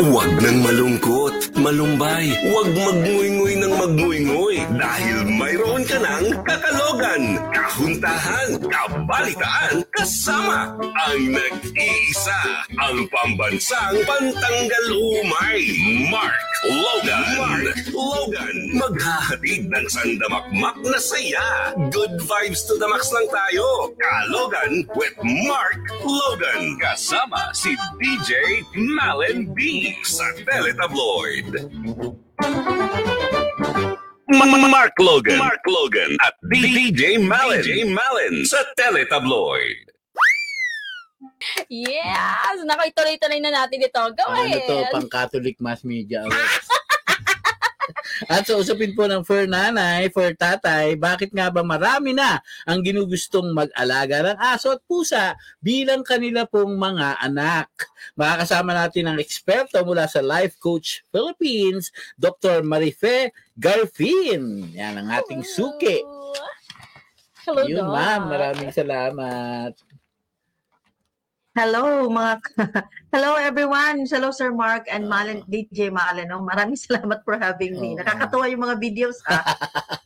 Huwag nang malungkot, malumbay, huwag magnguynggoy ng magnguynggoy dahil mayroon ka ng kakalogan, kahuntahan, kabalitaan, kasama ang nag-iisa, ang pambansang pantanggal umay, Mark Logan. Mark Logan, maghahatid ng sandamakmak na saya. Good vibes to the max lang tayo. Kalogan with Mark Logan. Kasama si DJ Malen B sa Teletabloid. Mark Logan. Mark Logan at DJ Malen. DJ Malen sa Teletabloid. Yes! Naku, ituloy-tuloy na natin ito. Go Ano ahead! to, pang Catholic Mass Media Awards. At sa usapin po ng for nanay, for tatay, bakit nga ba marami na ang ginugustong mag-alaga ng aso at pusa bilang kanila pong mga anak? Makakasama natin ang eksperto mula sa Life Coach Philippines, Dr. Marife Garfin. Yan ang ating suki. Hello, Yun ma'am, maraming salamat. Hello mga Hello everyone. Hello Sir Mark and Malen DJ Malen. No? Maraming salamat for having me. Oo. Nakakatuwa yung mga videos ha.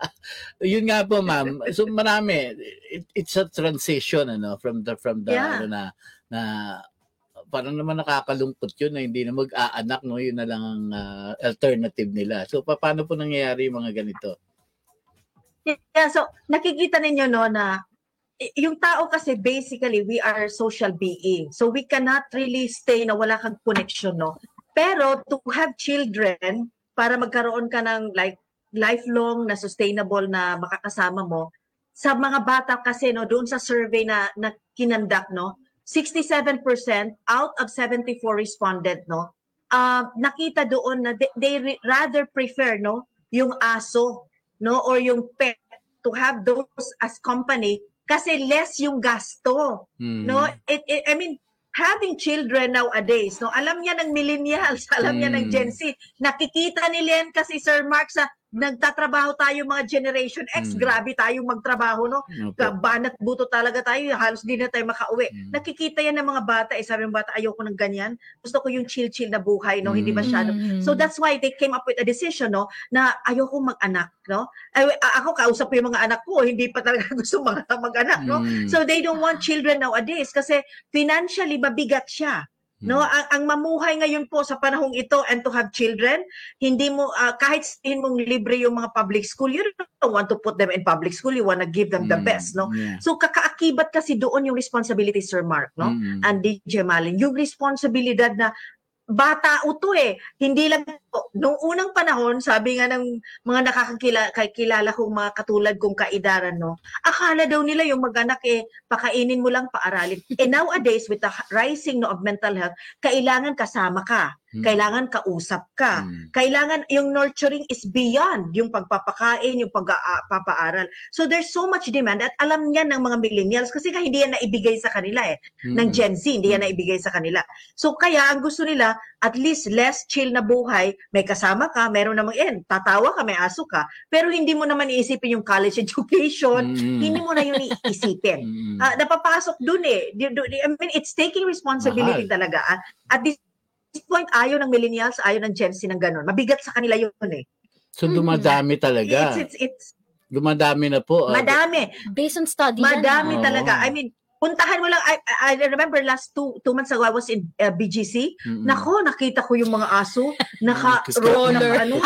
Yun nga po, ma'am. So marami. It, it's a transition ano from the from the Yeah. ano na na parang naman nakakalungkot yun na hindi na mag-aanak no yun na lang ang ah, alternative nila. So pa- paano po nangyayari yung mga ganito? yeah, so nakikita ninyo no na yung tao kasi basically we are social being. So we cannot really stay na wala kang connection no. Pero to have children para magkaroon ka ng like lifelong na sustainable na makakasama mo sa mga bata kasi no doon sa survey na na kinandak no 67% out of 74 respondent no uh, nakita doon na they, they rather prefer no yung aso no or yung pet to have those as company kasi less yung gasto Hmm. no it, it- I mean having children nowadays no alam niya ng millennials alam niya ng Mm. Gen Z nakikita nila yan kasi Sir Mark sa nagtatrabaho tayo mga generation X Mm. grabe tayong magtrabaho no Opo. banat buto talaga tayo halos di na tayo makauwi Mm. nakikita yan ng mga bata eh sabi ng bata ayoko ng ganyan gusto ko yung chill chill na buhay no hindi Mm. masyado Mm. So that's why they came up with a decision no na ayoko mag-anak no. Ay, ako kausap ko yung mga anak ko, hindi pa talaga gusto mga mag-anak no. Hmm. So they don't want children nowadays kasi financially mabigat siya. No, Hmm. ang, ang mamuhay ngayon po sa panahong ito and to have children, hindi mo ah, kahit sabihin mong libre yung mga public school, you don't want to put them in public school, you want to give them the Hmm. best, no? Yeah. So kakaakibat kasi doon yung responsibility Sir Mark, no? Hmm. and DJ Malin, yung responsibilidad na bata uto eh. Hindi lang Nung unang panahon, sabi nga ng mga nakakakilala kilala kong mga katulad kong kaidaran, no, akala daw nila yung mag-anak eh, pakainin mo lang, paaralin. Eh nowadays, with the rising no, of mental health, kailangan kasama ka. Hmm. Kailangan kausap ka. Hmm. Kailangan yung nurturing is beyond yung pagpapakain, yung pagpapaaral. So there's so much demand at alam niya ng mga millennials kasi nga hindi yan naibigay sa kanila eh ng Hmm. Gen Z, hindi yan naibigay sa kanila. So kaya ang gusto nila, at least less chill na buhay, may kasama ka, meron namang, eh, tatawa ka, may aso ka, pero hindi mo naman iisipin yung college education, Hmm. hindi mo na yun iisipin. Hmm. Ah, napapasok dun eh. I mean, it's taking responsibility Mahal. talaga. Ah, At this point, ayaw ng millennials, ayaw ng Gen Z ng ganun. Mabigat sa kanila yun eh. So dumadami talaga. It's, it's, it's Dumadami na po. ah. madami. Based on study yan, Madami Oo. talaga. I mean, puntahan mo lang, I, I remember last two, two months ago, I was in uh, BGC. Mm-mm. Nako, nakita ko yung mga aso, naka-roller, ano,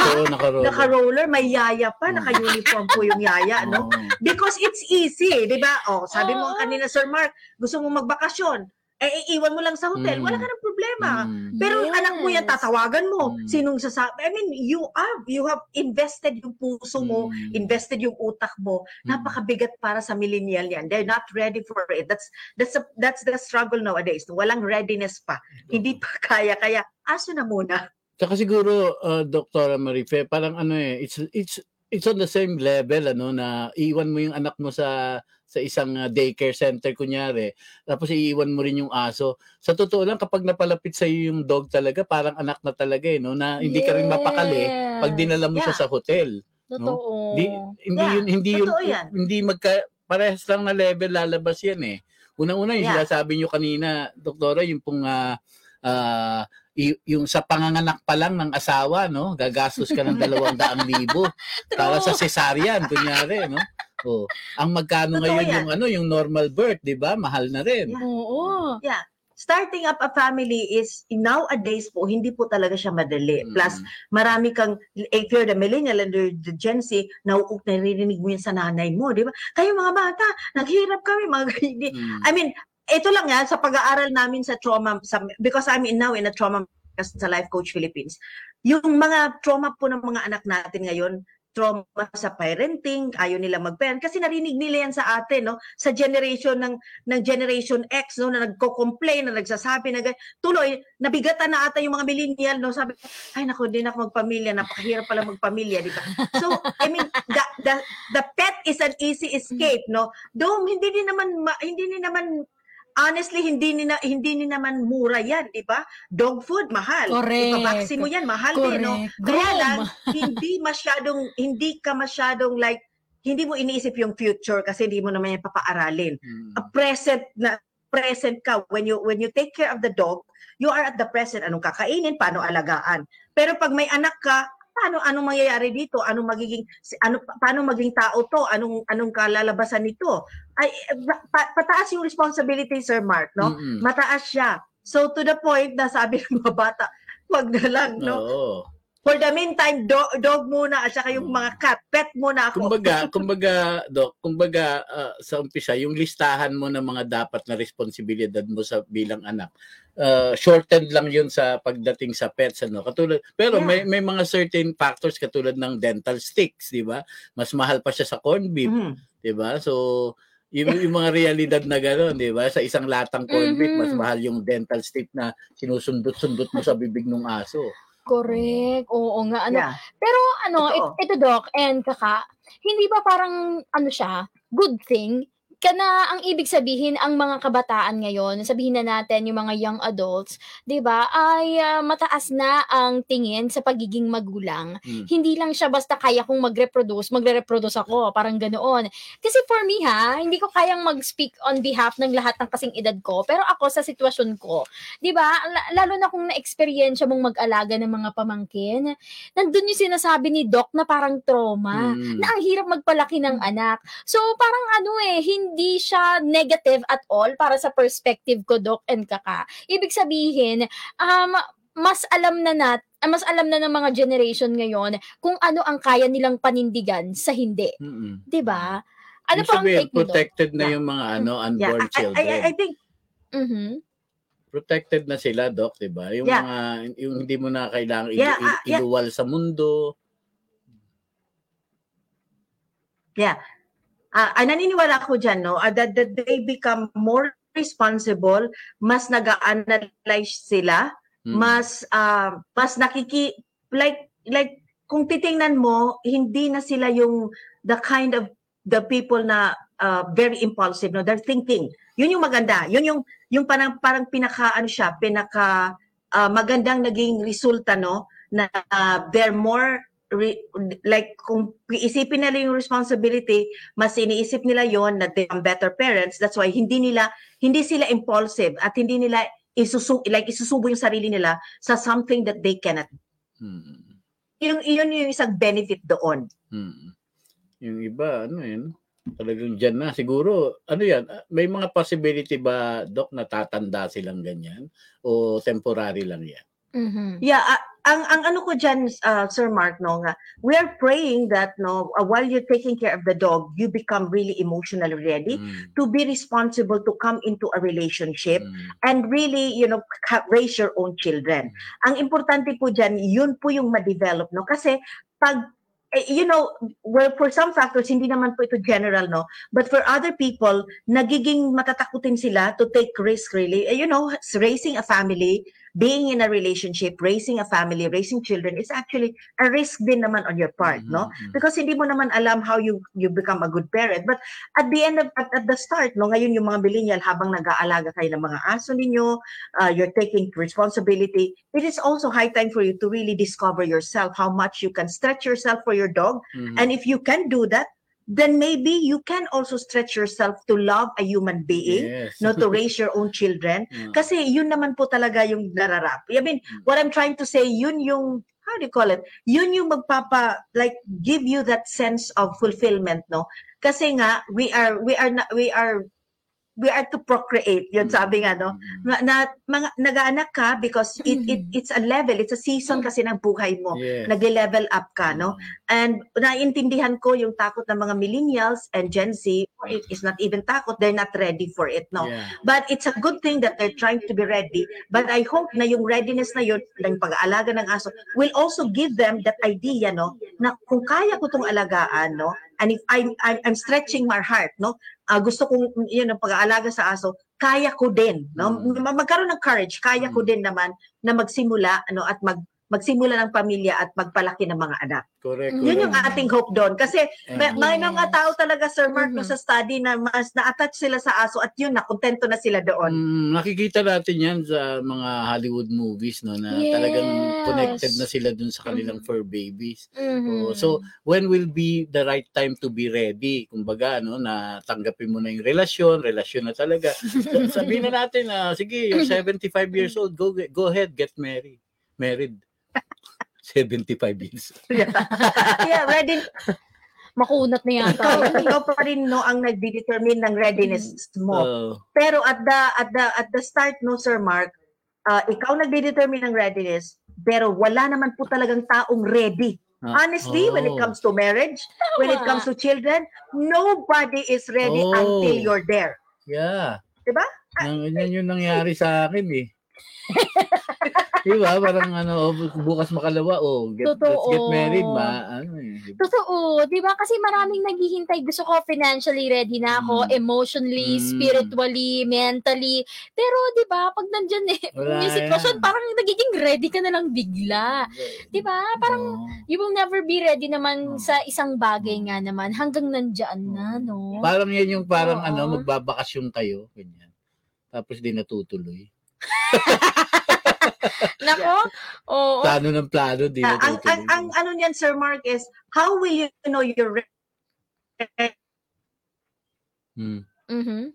naka-roller. may yaya pa, Mm. naka-uniform po yung yaya, no? Because it's easy, di ba? Oh, sabi mo Oo. kanina, Sir Mark, gusto mo magbakasyon, eh, iiwan mo lang sa hotel, Mm. wala ka ng problema. Mm. Pero Yes. anak mo yan, tatawagan mo. Mm. Sinong sasabi? I mean, you have, you have invested yung puso mo, Mm. invested yung utak mo. Mm. Napakabigat para sa millennial yan. They're not ready for it. That's that's a, that's the struggle nowadays. Walang readiness pa. Hindi pa kaya. Kaya aso na muna. Tsaka siguro, uh, Dr. Marife, parang ano eh, it's, it's, it's on the same level, ano, na iwan mo yung anak mo sa sa isang uh, daycare center, kunyari, tapos iiwan mo rin yung aso. Sa totoo lang, kapag napalapit sa yung dog talaga, parang anak na talaga eh, no? na hindi ka rin mapakali pag dinala mo siya Yeah. sa hotel. Totoo. Hindi, hindi Yeah, yun, hindi yun, totoo yan. hindi magka, parehas lang na level lalabas yan eh. Unang-una, yung Yeah. sinasabi nyo kanina, doktora, yung pong ah, y- yung sa panganganak pa lang ng asawa, no? Gagastos ka ng dalawang daang libo para sa cesarean, kunyari, no? Oh, ang magkano Totoo ngayon yan. yung ano, yung normal birth, 'di ba? Mahal na rin. Oo. Starting up a family is nowadays po hindi po talaga siya madali. Mm. Plus marami kang if you're the millennial and you're the Gen Z, nauuk naririnig mo yan sa nanay mo, di ba? Kayo mga bata, naghirap kami mga. Mm. I mean, ito lang yan sa pag-aaral namin sa trauma sa, because I'm in now in a trauma sa Life Coach Philippines. Yung mga trauma po ng mga anak natin ngayon, trauma sa parenting, ayaw nila mag-parent kasi narinig nila yan sa atin, no? Sa generation ng ng generation X, no, na nagko-complain, na nagsasabi na tuloy nabigatan na ata yung mga millennial, no? Sabi, ay nako, na ako magpamilya, napakahirap pala magpamilya, di ba? So, I mean, the, the, the pet is an easy escape, no? Though hindi din naman ma- hindi din naman honestly hindi ni na, hindi ni naman mura yan, di ba? Dog food mahal. Correct. Ipabaksin mo yan, mahal din, no? Correct. Kaya lang, hindi masyadong, hindi ka masyadong like, hindi mo iniisip yung future kasi hindi mo naman yan papaaralin. Mm. A present na present ka when you when you take care of the dog, you are at the present. Anong kakainin, paano alagaan. Pero pag may anak ka, paano anong mangyayari dito? Anong magiging si- ano paano maging tao to? Anong anong kalalabasan nito? Ay pa- pataas yung responsibility, Sir Mark, no? Mm-mm. Mataas siya. So to the point na sabi ng mga bata, wag na lang, no? Oo. For the meantime, do- dog muna at saka yung Mm. mga cat, pet muna ako. Kumbaga, kumbaga, Doc, kumbaga ah, sa umpisa, yung listahan mo ng mga dapat na responsibilidad mo sa bilang anak, uh, shortened lang yun sa pagdating sa pets ano katulad pero Yeah. may may mga certain factors katulad ng dental sticks di ba mas mahal pa siya sa corned beef Mhm. di ba so yung, yung mga realidad na gano'n, di ba? Sa isang latang corned beef, mas mahal yung dental stick na sinusundot-sundot mo sa bibig ng aso. Correct. Oo nga. Ano, Yeah. Pero ano, Totoo. it- ito Doc and Kaka, hindi ba parang ano siya, good thing kana ang ibig sabihin ang mga kabataan ngayon, sabihin na natin yung mga young adults, 'di ba? Ay ah, mataas na ang tingin sa pagiging magulang. Hmm. Hindi lang siya basta kaya kong mag-reproduce, magre-reproduce ako, parang ganoon. Kasi for me ha, hindi ko kayang mag-speak on behalf ng lahat ng kasing edad ko, pero ako sa sitwasyon ko, 'di ba? La- Lalo na kung na-experience mong mag-alaga ng mga pamangkin, nandun yung sinasabi ni Doc na parang trauma, Mm. na ang hirap magpalaki ng anak. So parang ano eh, hindi siya negative at all para sa perspective ko, Doc and Kaka. Ibig sabihin, um, mas alam na nat ah, mas alam na ng mga generation ngayon kung ano ang kaya nilang panindigan sa hindi. Mm-mm. 'Di ba? Ano po ang take protected na Yeah. yung mga ano Yeah, unborn I, I, children. I, I think Mhm. protected na sila, Doc, 'di ba? Yung Yeah. mga yung hindi mo na kailangan ilu- Yeah, ah, il- yeah. iluwal sa mundo. ah, ah, naniniwala ako dyan, no, ah, that, that they become more responsible, mas nag-analyze sila, Mm. mas ah, mas nakiki like like kung titingnan mo hindi na sila yung the kind of the people na ah, very impulsive no they're thinking yun yung maganda yun yung yung parang parang pinaka ano siya pinaka ah, magandang naging resulta no na ah, they're more re- like kung iisipin nila yung responsibility mas iniisip nila yon na they are better parents that's why hindi nila hindi sila impulsive at hindi nila isusu like isusubo yung sarili nila sa something that they cannot. Mm. Yun, yun yung isang benefit doon. Mm. Yung iba, ano yun, talagang dyan na. Siguro, ano yan, may mga possibility ba, Doc, na tatanda silang ganyan? O temporary lang yan? Mhm. Yeah, ah, ang ang ano ko diyan Sir Mark no nga, we are praying that no ah, while you're taking care of the dog, you become really emotionally ready Mm. to be responsible to come into a relationship Mm. and really, you know, ka- raise your own children. Ang importante po dyan, yun po yung ma-develop, no? Kasi pag, eh, you know, well, for some factors, hindi naman po ito general, no? But for other people, nagiging matatakutin sila to take risk, really. Eh, you know, raising a family, being in a relationship, raising a family, raising children, is actually a risk din naman on your part, no? Mhm. Because hindi mo naman alam how you you become a good parent. But at the end of at, at the start, no, ngayon yung mga millennial habang nag-aalaga kayo ng mga aso ninyo, uh, you're taking responsibility. It is also high time for you to really discover yourself, how much you can stretch yourself for your dog. Mhm. And if you can do that, then maybe you can also stretch yourself to love a human being, Yes. no, to raise your own children. Mm. Kasi yun naman po talaga yung nararap. I mean, Mm. what I'm trying to say, yun yung, how do you call it? Yun yung magpapa, like, give you that sense of fulfillment, no? Kasi nga, we are, we are, na, we are, we are to procreate. Yun sabi nga, no? Mm. Na, na mga, nag-aanak ka because it, it, it's a level, it's a season kasi ng buhay mo. Yes. Nag-level up ka, no? And naiintindihan ko yung takot ng mga millennials and Gen Z, it is not even takot, they're not ready for it, no? Yeah. But it's a good thing that they're trying to be ready. But I hope na yung readiness na yun, ng pag-aalaga ng aso, will also give them that idea, no? Na kung kaya ko itong alagaan, no? And if I'm, I'm, I'm stretching my heart, no? Ah, gusto kong, yun, ang pag-aalaga sa aso, kaya ko din, no? Mm. Ma- Magkaroon ng courage, kaya ko Mm. din naman na magsimula, ano, at mag, magsimula ng pamilya at magpalaki ng mga anak. Correct. Yun yung ating hope doon. Kasi may, may Yes. mga tao talaga, Sir Mark, no, Mhm. sa study na mas na-attach sila sa aso at yun, na kontento na sila doon. Mm, nakikita natin yan sa mga Hollywood movies no na talagang Yes. connected na sila dun sa kanilang fur babies. Mhm. Oh, so when will be the right time to be ready? Kumbaga no na tanggapin mo na yung relasyon, relasyon na talaga. Sabihin na natin na sige, you're 75 years old, go go ahead, get married. Married. 75 years. yeah, ready. makunat na yata. Ikaw, ikaw pa rin no ang nagdi-determine ng readiness mo. Oh, Pero at the at the at the start no Sir Mark, uh, ikaw nagdi-determine ng readiness, pero wala naman po talagang taong ready. ah, Honestly, when it oh. comes to marriage, when it comes to children, nobody is ready Oh. until you're there. Yeah. Diba? Nang, yan yung nangyari sa akin eh. diba? Parang ano, bu- bukas makalawa, oh, get, let's get Totoo. married, ma. Ano eh. Totoo, 'di ba? Kasi maraming naghihintay. Gusto ko financially ready na ako, Mm. emotionally, Mm. spiritually, mentally. Pero 'di ba, pag nandiyan eh, Wala yung sitwasyon yan. parang nagiging ready ka na lang bigla. 'Di ba? Parang Oh. you will never be ready naman Oh. sa isang bagay nga naman hanggang nandiyan na, no? Parang yan yung parang Oo. ano, magbabakasyon kayo, ganyan. Tapos di natutuloy. Nako. Oo. Plano ng plano, di Ah, ang, ang, ang ano niyan, Sir Mark, is how will you know you're ready? Hmm. Mhm.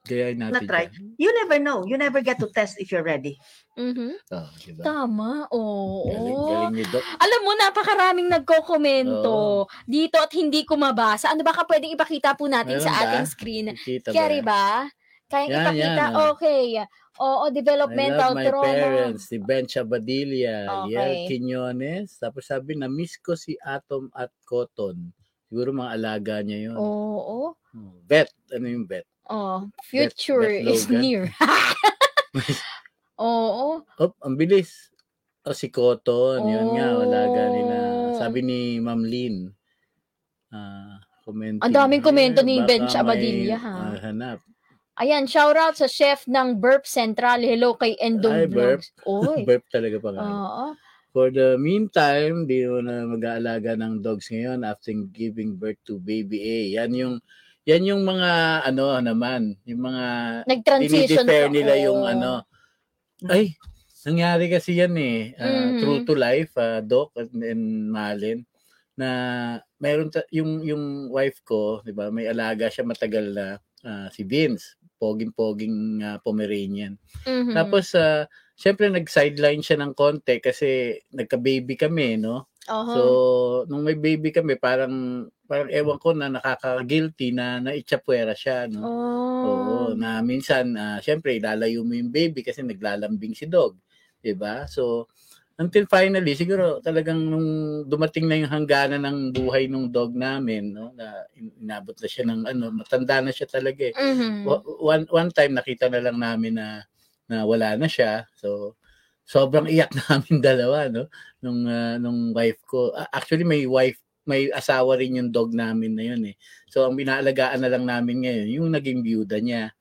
Kaya natin Not right. yan. You never know. You never get to test if you're ready. Mhm. Oh, diba? Tama. Oo. Galing, galing ni Doc. Alam mo, napakaraming nagko-komento dito at hindi ko mabasa. Ano ba ka pwedeng ipakita po natin Meron sa ba? ating screen? Carry ba? ba? Kaya Yan, ipakita? yan, oh. Okay. Oo, I developmental love my trauma. parents, si Ben Chabadilla, Okay. Liel Quiñones, tapos sabi na miss ko si Atom at Cotton. Siguro mga alaga niya yun. Oo. Oh, Bet, ano yung bet? Oh, future Beth is Logan. near. Oo. Oh, ang bilis. Oh, si Cotton, yun nga, alaga nila. Oh. Sabi ni Ma'am Lynn, ah, commenting. Ang daming komento ni Baka Ben may, Chabadilla, ha? ah, hanap. Ayan, shout out sa chef ng Burp Central. Hello kay Endong Hi, Burp. Vlogs. Oy. Burp talaga pa nga. Oo. For the meantime, di mo na mag-aalaga ng dogs ngayon after giving birth to baby A. Yan yung yan yung mga ano naman, yung mga Nag-transition. nila yung Oo. ano. Ay, nangyari kasi yan eh. ah, Mhm. True to life, ah, Doc at and Malin na mayroon ta- yung yung wife ko, 'di ba? May alaga siya matagal na ah, si Vince, poging-poging ah, Pomeranian. Mhm. Tapos, uh, syempre, nag-sideline siya ng konti kasi nagka-baby kami, no? Oho. So, nung may baby kami, parang, parang ewan ko na nakaka-guilty na naitsapwera siya, no? oh. Oo, na minsan, ah, syempre, ilalayo mo yung baby kasi naglalambing si dog. 'di ba So, until finally, siguro talagang nung dumating na yung hangganan ng buhay ng dog namin, no? Na in- inabot na siya ng ano, matanda na siya talaga eh Mhm. wa- one one time nakita na lang namin na na wala na siya. So sobrang iyak namin dalawa no nung ah, nung wife ko. Actually may wife may asawa rin yung dog namin na yun eh. So ang binaalagaan na lang namin ngayon yung naging byuda niya.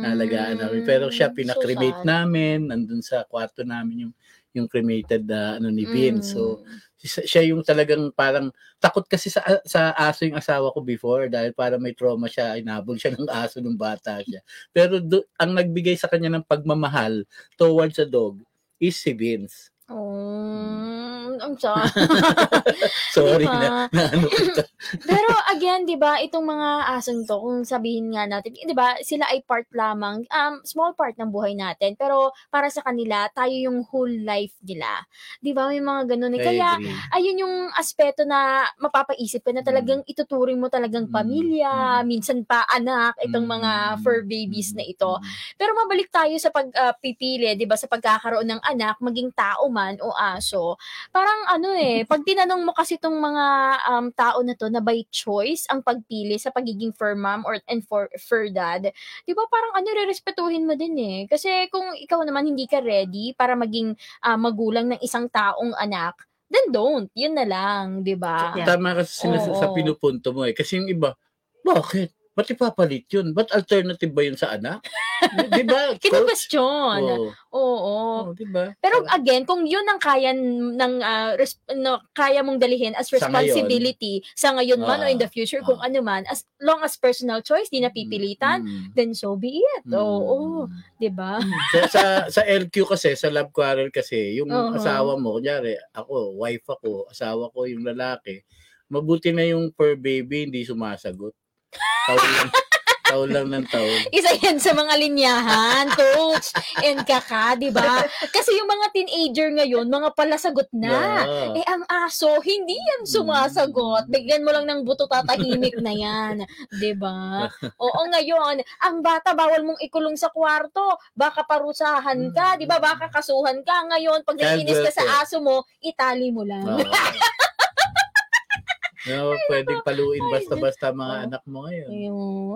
Naalagaan namin. Pero siya Mm, pinakremate so sad. namin nandun sa kwarto namin yung yung cremated na ano ni Vince. So Mm. si- siya yung talagang parang takot kasi sa sa aso yung asawa ko before dahil para may trauma siya, inabol siya ng aso nung bata siya. Pero do, ang nagbigay sa kanya ng pagmamahal towards a dog is si Vince. Oh, I'm sorry. Sorry Diba? na, na ano. Pero again, 'di ba, itong mga asong 'to, kung sabihin nga natin, 'di ba, sila ay part lamang, um, small part ng buhay natin, pero para sa kanila, tayo yung whole life nila. 'Di ba, may mga ganun eh. Kaya ayun yung aspeto na mapapaisip ka na talagang ituturing mo talagang Mm. pamilya, Mm. minsan pa anak, itong mga Mm. fur babies na ito. Mm. Pero mabalik tayo sa pagpipili, 'di ba, sa pagkakaroon ng anak, maging tao man o aso. Parang ano eh, pag tinanong mo kasi tong mga um, tao na to na by choice ang pagpili sa pagiging fur mom or and for fur dad, 'di ba parang ano rerespetuhin mo din eh. Kasi kung ikaw naman hindi ka ready para maging ah, magulang ng isang taong anak, then don't. Yun na lang, 'di ba? Yeah. Tama kasi Oo. sa pinupunto mo eh. Kasi yung iba, bakit? Ba't ipapalit yun? Ba't alternative ba yun sa anak? di ba? Kino-question. Oo. Oo. Oo, di ba? Pero again, kung yun ang kaya ng ah, res- no, kaya mong dalihin as Sa ngayon. responsibility sa ngayon man o in the Ah, future kung ah. ano man as long as personal choice di napipilitan, Mm, then so be it. mm, Oo, mm. 'di ba? sa, sa sa LQ kasi sa love quarrel kasi yung Oo. asawa mo kunyari ako wife ako asawa ko yung lalaki mabuti na yung per baby hindi sumasagot taon lang taon lang ng taon Isa yan sa mga linyahan, coach. And kaka, 'di ba? Kasi yung mga teenager ngayon, mga palasagot na. Yeah. Eh, ang aso, hindi yan sumasagot. Bigyan mo lang ng buto, tatahimik na yan. 'Di ba? Oo, ngayon, ang bata, bawal mong ikulong sa kwarto. Baka parusahan ka, 'di ba? Baka kasuhan ka. Ngayon, pag naiinis ka sa aso mo, itali mo lang. Oo. No, pwedeng paluin Ay, basta-basta mga Oo. anak mo ngayon.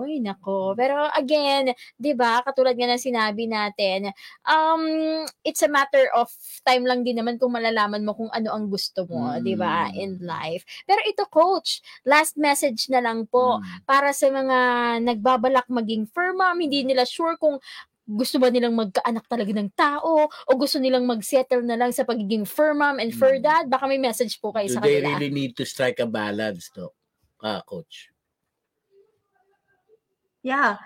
Ay, nako. Pero again, 'di ba, katulad nga ng sinabi natin, um it's a matter of time lang din naman kung malalaman mo kung ano ang gusto mo, Mm. 'di ba, in life. Pero ito coach, last message na lang po Mm. para sa mga nagbabalak maging fur mom, hindi nila sure kung gusto ba nilang magkaanak talaga ng tao o gusto nilang mag-settle na lang sa pagiging fur mom and fur Mm. dad, baka may message po kayo Do sa they kanila. really need to strike a balance, to? Ah, coach. Yeah.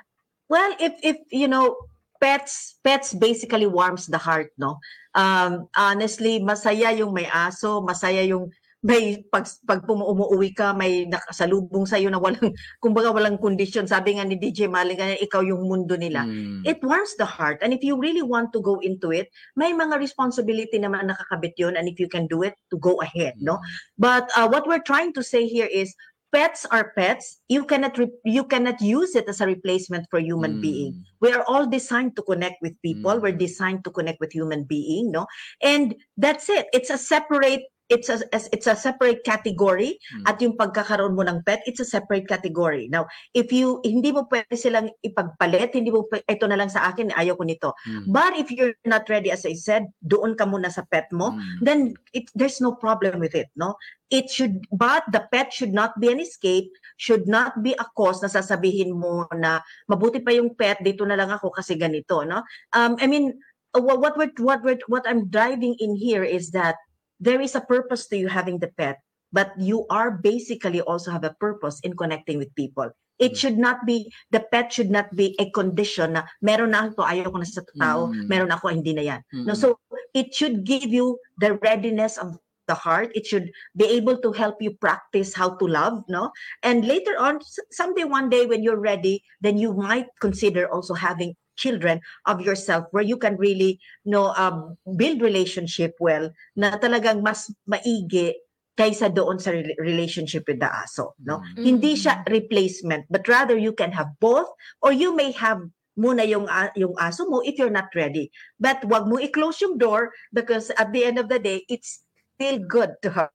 Well, if if you know, pets pets basically warms the heart, no? Um honestly, masaya yung may aso, masaya yung may pag pag umuwi ka, may nakasalubong sa na walang kumbaga walang kondisyon. Sabi nga ni DJ Maling, ikaw yung mundo nila. Mm. It warms the heart. And if you really want to go into it, may mga responsibility naman nakakabit yun. And if you can do it, to go ahead, no? But uh, what we're trying to say here is pets are pets. You cannot re- you cannot use it as a replacement for human Mm. being. We are all designed to connect with people. Mm. We're designed to connect with human being, no? And that's it. It's a separate it's a as- it's a separate category Mm. at yung pagkakaroon mo ng pet it's a separate category now if you hindi mo pwede silang ipagpalit hindi mo ito na lang sa akin ayaw ko nito Mm. but if you're not ready as I said doon ka muna sa pet mo Mm. then it there's no problem with it no it should but the pet should not be an escape should not be a cause na sasabihin mo na mabuti pa yung pet dito na lang ako kasi ganito no um i mean uh, what what we're, what we're, what i'm driving in here is that there is a purpose to you having the pet but you are basically also have a purpose in connecting with people it Mm. should not be the pet should not be a condition na meron na ako ayaw ko na sa tao Mm. meron ako hindi na yan No, Mm. so it should give you the readiness of the heart. It should be able to help you practice how to love, no? And later on, someday, one day, when you're ready, then you might consider also having children of yourself where you can really, you know, um, build relationship well na talagang mas maigi kaysa doon sa rela- relationship with the aso, no? Mm. Hindi siya replacement, but rather you can have both or you may have muna yung a- yung aso mo if you're not ready. But wag mo i-close yung door because at the end of the day, it's still good to have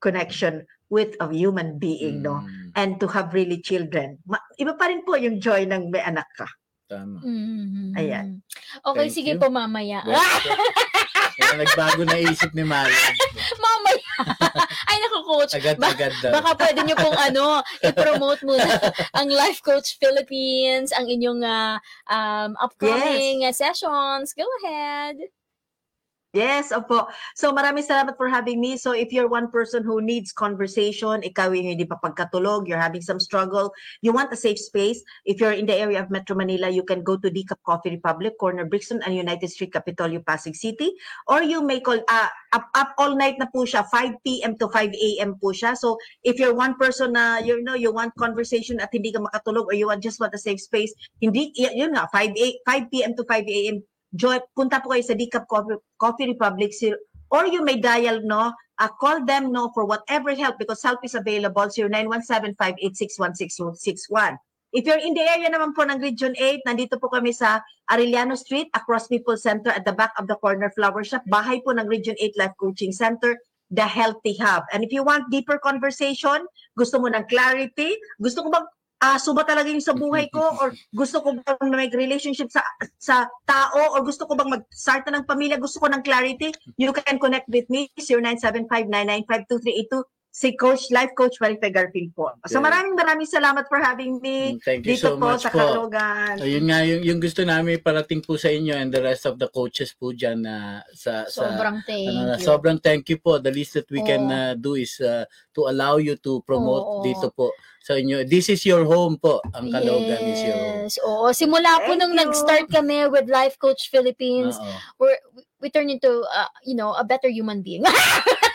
connection with a human being, no? Mm. And to have really children. Ma- iba pa rin po yung joy ng may anak ka. Tama. Mhm. Ayan. Okay, Thank sige you. po mamaya. Kaya nagbago na isip ni Mali. mamaya. Ay, naku, coach. Ba- Agad-agad daw. Baka pwede nyo pong ano, i-promote muna ang Life Coach Philippines, ang inyong ah, um, upcoming ah, sessions. Go ahead. Yes, opo. So maraming salamat for having me. So if you're one person who needs conversation, ikaw yung hindi pa pagkatulog, you're having some struggle, you want a safe space, if you're in the area of Metro Manila, you can go to Decaf Coffee Republic, corner Brixton and United Street, Capitolio, Pasig City. Or you may call, uh, up, up all night na po siya, 5 p.m. to 5 a.m. po siya. So if you're one person na, you know, you want conversation at hindi ka makatulog or you want just want a safe space, hindi, yun nga, 5, a- 5 p.m. to 5 a.m join, punta po kayo sa Decaf Coffee, Coffee Republic or you may dial no uh, call them no for whatever help because help is available 0917-586-1661. If you're in the area naman po ng Region 8, nandito po kami sa Arellano Street, across People's Center at the back of the corner flower shop. Bahay po ng Region 8 Life Coaching Center, The Healthy Hub. And if you want deeper conversation, gusto mo ng clarity, gusto ko bang aso ba talaga yung sa buhay ko or gusto ko bang may relationship sa sa tao or gusto ko bang mag-start na ng pamilya, gusto ko ng clarity, you can connect with me 0975-995-2382 si Coach, Life Coach Marife Garfield po. So maraming maraming salamat for having me Thank you so dito po much sa po. Kalogan. Ayun nga, yung, yung gusto namin parating po sa inyo and the rest of the coaches po dyan na sa, sa Sobrang thank ano, you. sobrang thank you po. The least that we can Oo. uh, do is uh, to allow you to promote Oo. dito po sa inyo. This is your home po. Ang Kalogan is your home. Yes. Oo. Simula po Thank nung you. nag-start kami with Life Coach Philippines, Oo. we're, we turn into, uh, you know, a better human being.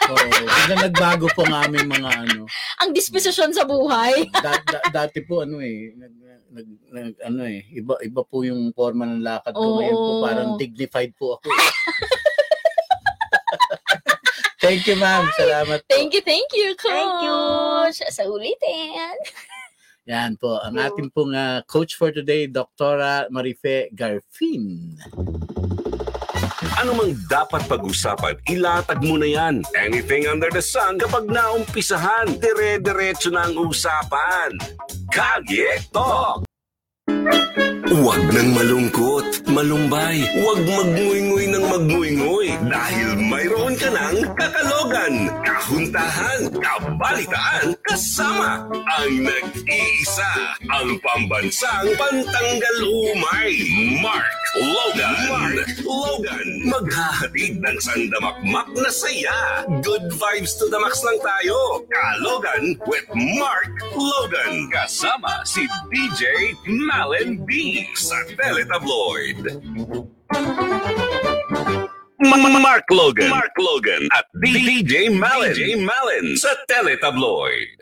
Oo. Biglang nagbago po ang aming mga ano. Ang disposisyon sa buhay. Da- da- dati po ano eh, nag, nag, nag- ano eh, iba iba po yung forma ng lakad ko. Ngayon po Oo. parang dignified po ako. eh. Thank you, ma'am. Salamat po. Thank you, thank you, Coach. Thank you. Sa ulitin. Yan po, ang ating pong ah, coach for today, Doktora Marife Garfin. Ano mang dapat pag-usapan, ilatag mo na yan. Anything under the sun kapag naumpisahan, dire-diretso na ang usapan. Kalye Talk! Huwag nang malungkot, malumbay, huwag magnguy-nguy ng magnguy-nguy dahil mayroon ka ng kakalogan, kahuntahan, kabalitaan, kasama ang nag-iisa, ang pambansang pantanggal umay, Mark Logan. Mark Logan. Maghahatid ng sandamakmak na saya. Good vibes to the max lang tayo. Kalogan with Mark Logan. Kasama si DJ Malen B sa Teletabloid. Mark Logan. Mark Logan at DJ Malen. DJ Malen sa Teletabloid.